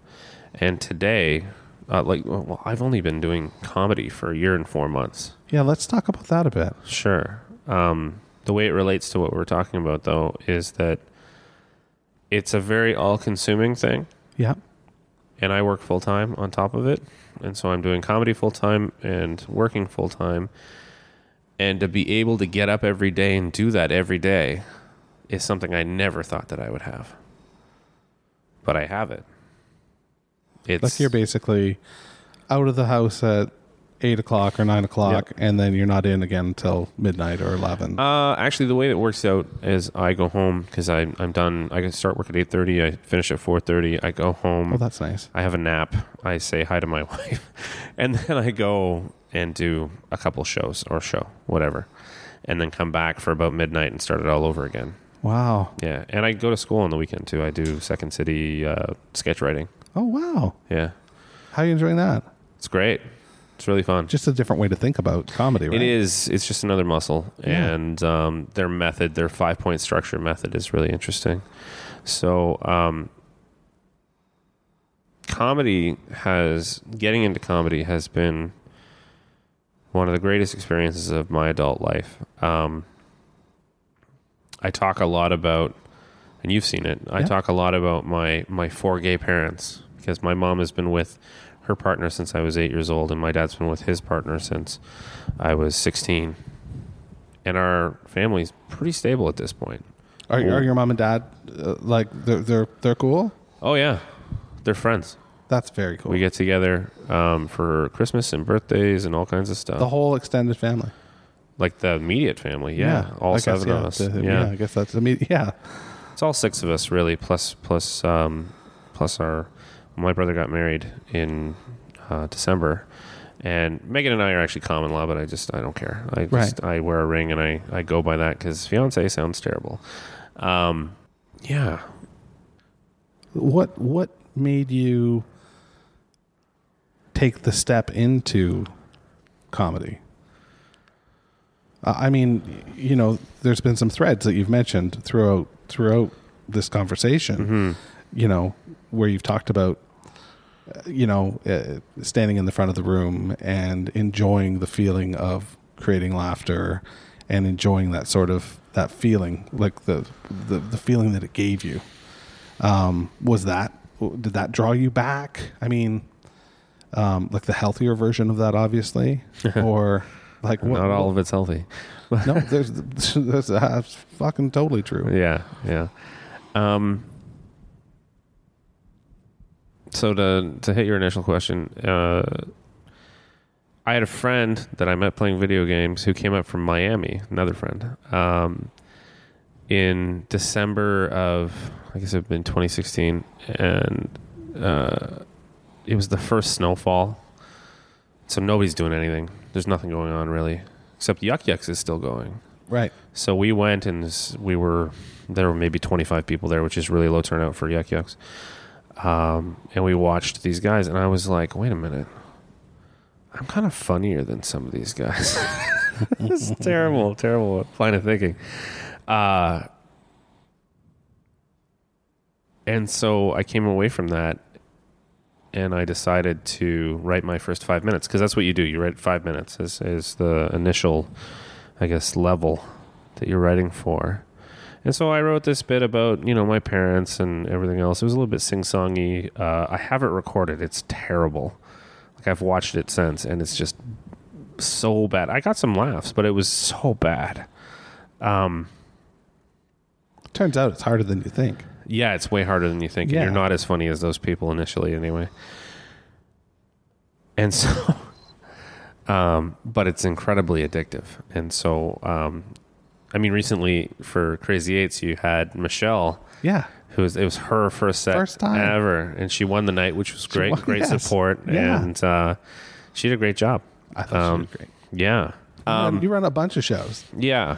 and today, uh, like, well, I've only been doing comedy for a year and four months. Yeah, let's talk about that a bit. Sure. Um, the way it relates to what we're talking about, though, is that it's a very all consuming thing. Yeah. And I work full time on top of it. And so I'm doing comedy full time and working full time. And to be able to get up every day and do that every day is something I never thought that I would have. But I have it. It's Like you're basically out of the house at eight o'clock or nine o'clock, and then you're not in again until midnight or eleven. Uh, actually, the way that works out is I go home because I'm I'm done. I can start work at eight thirty. I finish at four thirty. I go home. oh, that's nice. I have a nap. I say hi to my wife, and then I go and do a couple shows or show whatever, and then come back for about midnight and start it all over again. Wow. Yeah, and I go to school on the weekend too. I do Second City uh, sketch writing. Oh, wow. Yeah, How are you enjoying that? it's great. It's really fun. Just a different way to think about comedy, right? It is. It's just another muscle, Yeah. and um, their method, their five point structure method, is really interesting. So, um, comedy has getting into comedy has been one of the greatest experiences of my adult life. Um, I talk a lot about, and you've seen it. I talk a lot about my my four gay parents because my mom has been with her partner since I was eight years old, and my dad's been with his partner since I was sixteen. And our family's pretty stable at this point. Are, are your mom and dad uh, like they're, they're they're cool? Oh yeah, they're friends. That's very cool. We get together um, for Christmas and birthdays and all kinds of stuff. the whole extended family. like the immediate family, yeah, all I guess, seven of us. the- yeah. I guess that's immediate. Yeah. It's all six of us really, plus plus um, plus our. My brother got married in uh, December, And Megan and I are actually common law, but I just I don't care. I just I wear a ring and I I go by that because fiance sounds terrible. Um, yeah, What what made you take the step into comedy? Uh, I mean, you know, there's been some threads that you've mentioned throughout throughout this conversation. You know, where you've talked about, uh, you know, uh, standing in the front of the room and enjoying the feeling of creating laughter and enjoying that sort of that feeling, like the the, the feeling that it gave you um, was that did that draw you back i mean um, like the healthier version of that obviously or like what, not all of it's healthy. no there's that's, that's fucking totally true Yeah, yeah. Um, so to to hit your initial question, uh, I had a friend that I met playing video games who came up from Miami. Another friend. Um, in December of I guess it had been 2016, and uh, it was the first snowfall. So nobody's doing anything. There's nothing going on really, except Yuk Yuk's is still going. right So we went and we were there were maybe 25 people there, which is really low turnout for Yuk Yuk's. Um, and we watched these guys, and I was like, wait a minute, I'm kind of funnier than some of these guys. is terrible, terrible line of thinking. Uh, and so I came away from that and I decided to write my first five minutes because that's what you do. You write five minutes is, is the initial, I guess, level that you're writing for. And so I wrote this bit about you know my parents and everything else. It was a little bit sing-songy. Uh, I have it recorded. It's terrible. Like I've watched it since, and it's just so bad. I got some laughs, but it was so bad. Um, turns out it's harder than you think yeah, it's way harder than you think. and You're not as funny as those people initially, anyway. And so, um, but it's incredibly addictive. And so, um, I mean, recently for Crazy Eights, you had Michelle, yeah who was it was her first set First time. ever, and she won the night, which was great, won- great yes. support, Yeah. and uh, she did a great job. i thought Um, she did great Yeah, um, you run a bunch of shows yeah,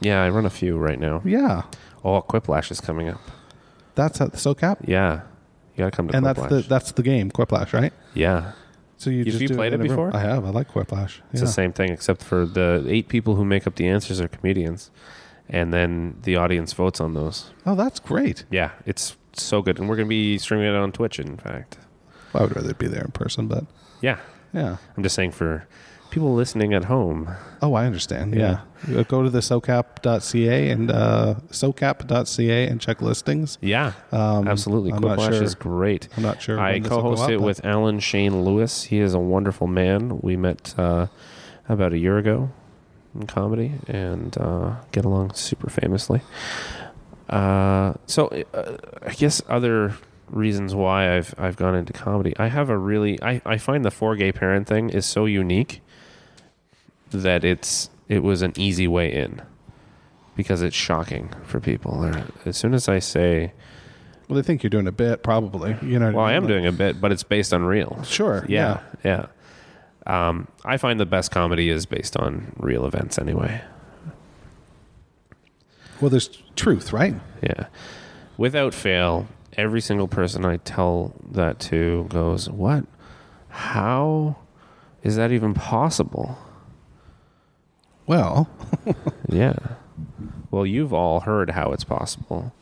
yeah. I run a few right now. yeah Oh, Quiplash is coming up. that's at SoCap Yeah, you gotta come to and Quiplash. that's the that's the game Quiplash right yeah. So you Have just you do played it in a room. before? I have I like Quiplash It's yeah. the same thing, except for the eight people who make up the answers are comedians, and then the audience votes on those. oh that's great Yeah, it's so good, and we're gonna be streaming it on Twitch. In fact, I would rather be there in person but yeah, yeah I'm just saying for people listening at home. Oh, I understand. Yeah. Yeah. Go to the socap.ca and uh, socap.ca and check listings. Yeah, Um, absolutely. I'm Quiplash sure. is great. I'm not sure. I when this will go co-host it with Alan Shane Lewis. He is a wonderful man. We met uh, about a year ago in comedy and uh, get along super famously. Uh, so uh, I guess other reasons why I've I've gone into comedy. I have a really I, I find the four gay parent thing is so unique that it's it was an easy way in because it's shocking for people. They're- As soon as I say, Well, they think you're doing a bit, probably. You know. well, I am doing a bit, but it's based on real. Sure. Yeah, yeah. Um, I find the best comedy is based on real events anyway. Well, there's truth, right? Yeah. Without fail, every single person I tell that to goes, What? How is that even possible? Well, Yeah. Well, you've all heard how it's possible.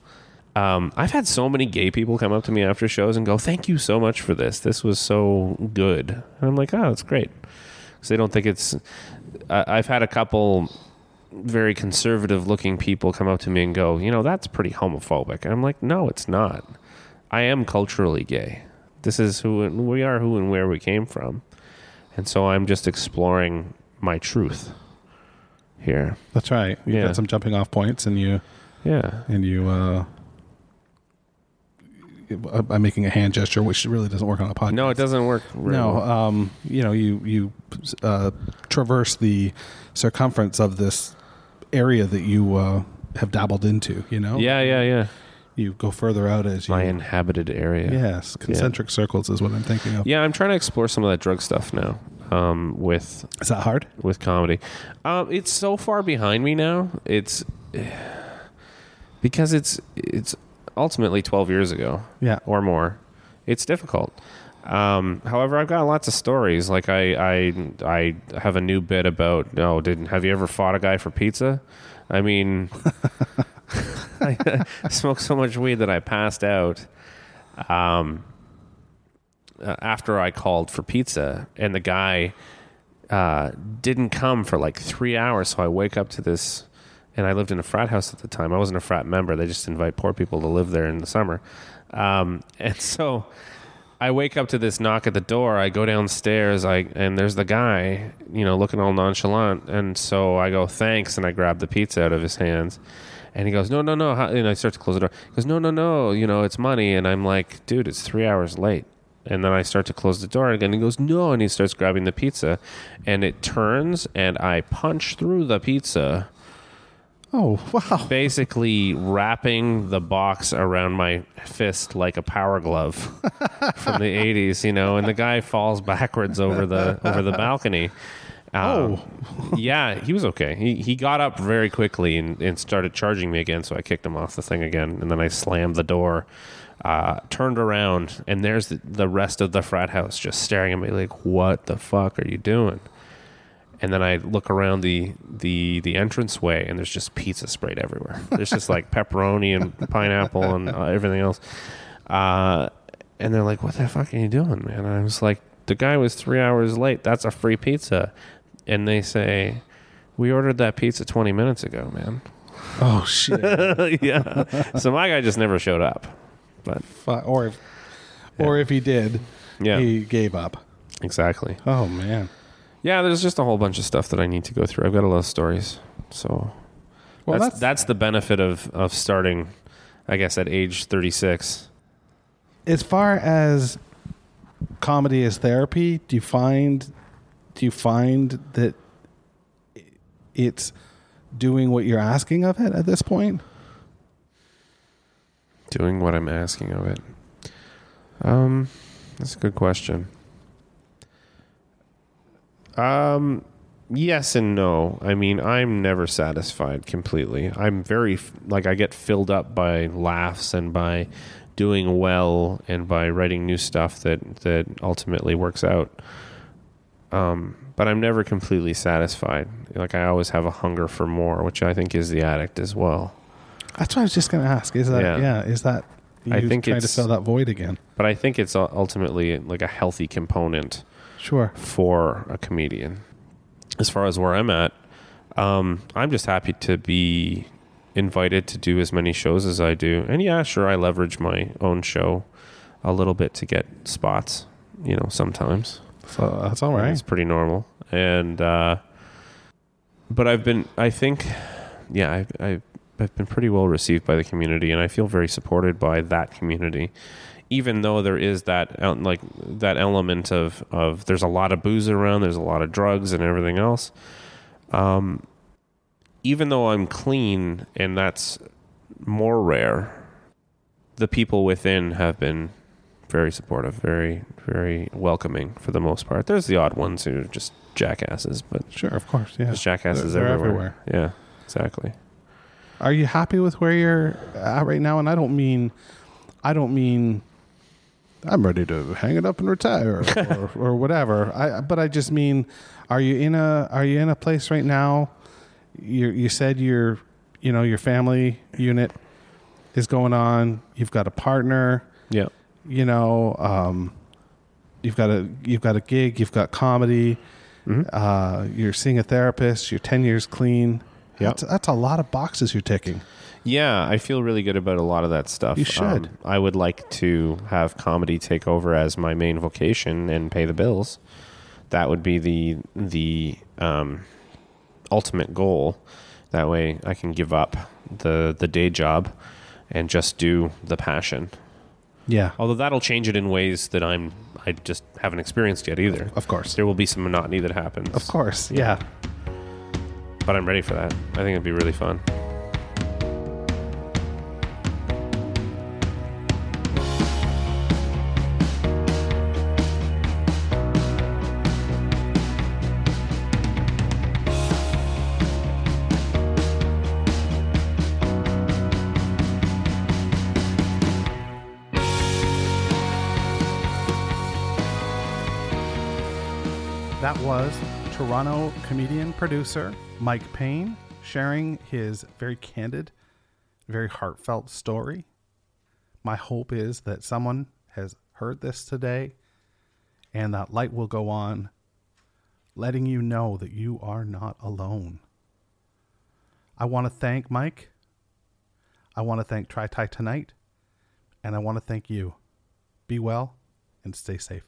Um, I've had so many gay people come up to me after shows and go, "Thank you so much for this. This was so good." And I'm like, "Oh, it's great." Because they don't think it's. I I've had a couple very conservative-looking people come up to me and go, "You know, that's pretty homophobic." And I'm like, "No, it's not. I am culturally gay. This is who we are, who and where we came from, and so I'm just exploring my truth here." that's right. You Yeah. got some jumping off points, and you Yeah. and you. uh I'm making a hand gesture, which really doesn't work on a podcast. No, it doesn't work. very No, um, you know, you you uh, traverse the circumference of this area that you uh, have dabbled into. You know, yeah, yeah, yeah. You go further out as you. My inhabited area. yes, concentric circles is what I'm thinking of. Yeah, I'm trying to explore some of that drug stuff now. Um, with Is that hard? with comedy. Um, it's so far behind me now. It's because it's it's ultimately 12 years ago Yeah. or more. It's difficult. Um, however, I've got lots of stories. Like I, I, I have a new bit about. No, didn't have you ever fought a guy for pizza? I mean, I smoked so much weed that I passed out. Um, uh, after I called for pizza, and the guy uh, didn't come for like three hours. So I wake up to this, and I lived in a frat house at the time. I wasn't a frat member. They just invite poor people to live there in the summer. Um, and so I wake up to this knock at the door. I go downstairs. I and there's the guy, you know, looking all nonchalant. And so I go thanks, and I grab the pizza out of his hands. And he goes, no, no, no. And I start to close the door. He goes, no, no, no. You know, it's money. And I'm like, dude, it's three hours late. And then I start to close the door again. He goes, no. And he starts grabbing the pizza. And it turns, and I punch through the pizza, Oh wow. basically wrapping the box around my fist like a power glove from the 80s, you know. And the guy falls backwards over the over the balcony. Um, yeah, he was okay. He he got up very quickly and, and started charging me again. So I kicked him off the thing again, and then I slammed the door, uh, turned around, and there's the, the rest of the frat house just staring at me like, "What the fuck are you doing?" And then I look around the the the entranceway, and there's just pizza sprayed everywhere. There's just like pepperoni and pineapple and uh, everything else. Uh, and they're like, "What the fuck are you doing, man?" And I was like, "The guy was three hours late. That's a free pizza." And they say, "We ordered that pizza 20 minutes ago, man." Oh shit. yeah. So my guy just never showed up. But or if, or if he did, yeah, he gave up. exactly. Oh man. Yeah, there's just a whole bunch of stuff that I need to go through. I've got a lot of stories. So Well, that's, that's, that's the benefit of of starting, I guess, at age 36. as far as comedy as therapy. Do you find, do you find that it's doing what you're asking of it at this point? Doing what I'm asking of it. Um, that's a good question. Um, yes and no. I mean, I'm never satisfied completely. I'm very like I get filled up by laughs and by doing well and by writing new stuff that that ultimately works out. Um, but I'm never completely satisfied. Like I always have a hunger for more, which I think is the addict as well. That's what I was just going to ask. Is that Yeah. yeah? is that you I think trying to fill that void again? But I think it's ultimately like a healthy component Sure. for a comedian. As far as where I'm at, um, I'm just happy to be invited to do as many shows as I do. And yeah, sure, I leverage my own show a little bit to get spots, you know, sometimes. So that's all right. It's pretty normal. And, uh, but I've been, I think, yeah, I've, I've, I've been pretty well received by the community and I feel very supported by that community. Even though there is that like that element of of there's a lot of booze around, there's a lot of drugs and everything else. Um, even though I'm clean and that's more rare, the people within have been very supportive, very very welcoming for the most part. There's the odd ones who are just jackasses, but Sure, of course. Yeah. there's jackasses They're- they're everywhere. Yeah, exactly. Are you happy with where you're at right now? And I don't mean, I don't mean, I'm ready to hang it up and retire or, or whatever. I, but I just mean, are you in a, are you in a place right now? You you said your, you know, your family unit is going on. You've got a partner. Yeah. You know, um, you've got a you've got a gig. You've got comedy. Mm-hmm. Uh, you're seeing a therapist. You're ten years clean. Yep. That's, that's a lot of boxes you're ticking. Yeah, I feel really good about a lot of that stuff. You should. Um, I would like to have comedy take over as my main vocation and pay the bills. That would be the the um, ultimate goal. That way, I can give up the the day job and just do the passion. Yeah. Although that'll change it in ways that I'm I just haven't experienced yet either. Of course. There will be some monotony that happens. Of course. Yeah. But I'm ready for that. I think it'd be really fun. Comedian producer Mike Payne sharing his very candid, very heartfelt story. My hope is that someone has heard this today and that light will go on, letting you know that you are not alone. I want to thank Mike. I want to thank Try Thai Tonight. And I want to thank you. Be well and stay safe.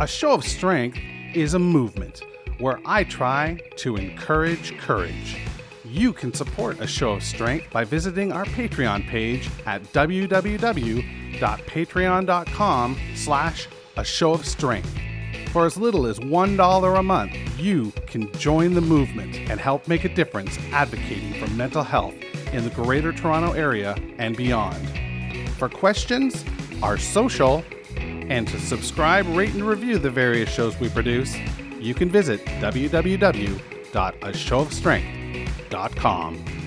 A show of strength is a movement where I try to encourage courage. You can support a show of strength by visiting our Patreon page at www.patreon.com slash a show of strength. For as little as $1 a month, you can join the movement and help make a difference advocating for mental health in the Greater Toronto Area and beyond. For questions, our social, and to subscribe, rate, and review the various shows we produce, you can visit www.ashowofstrength.com.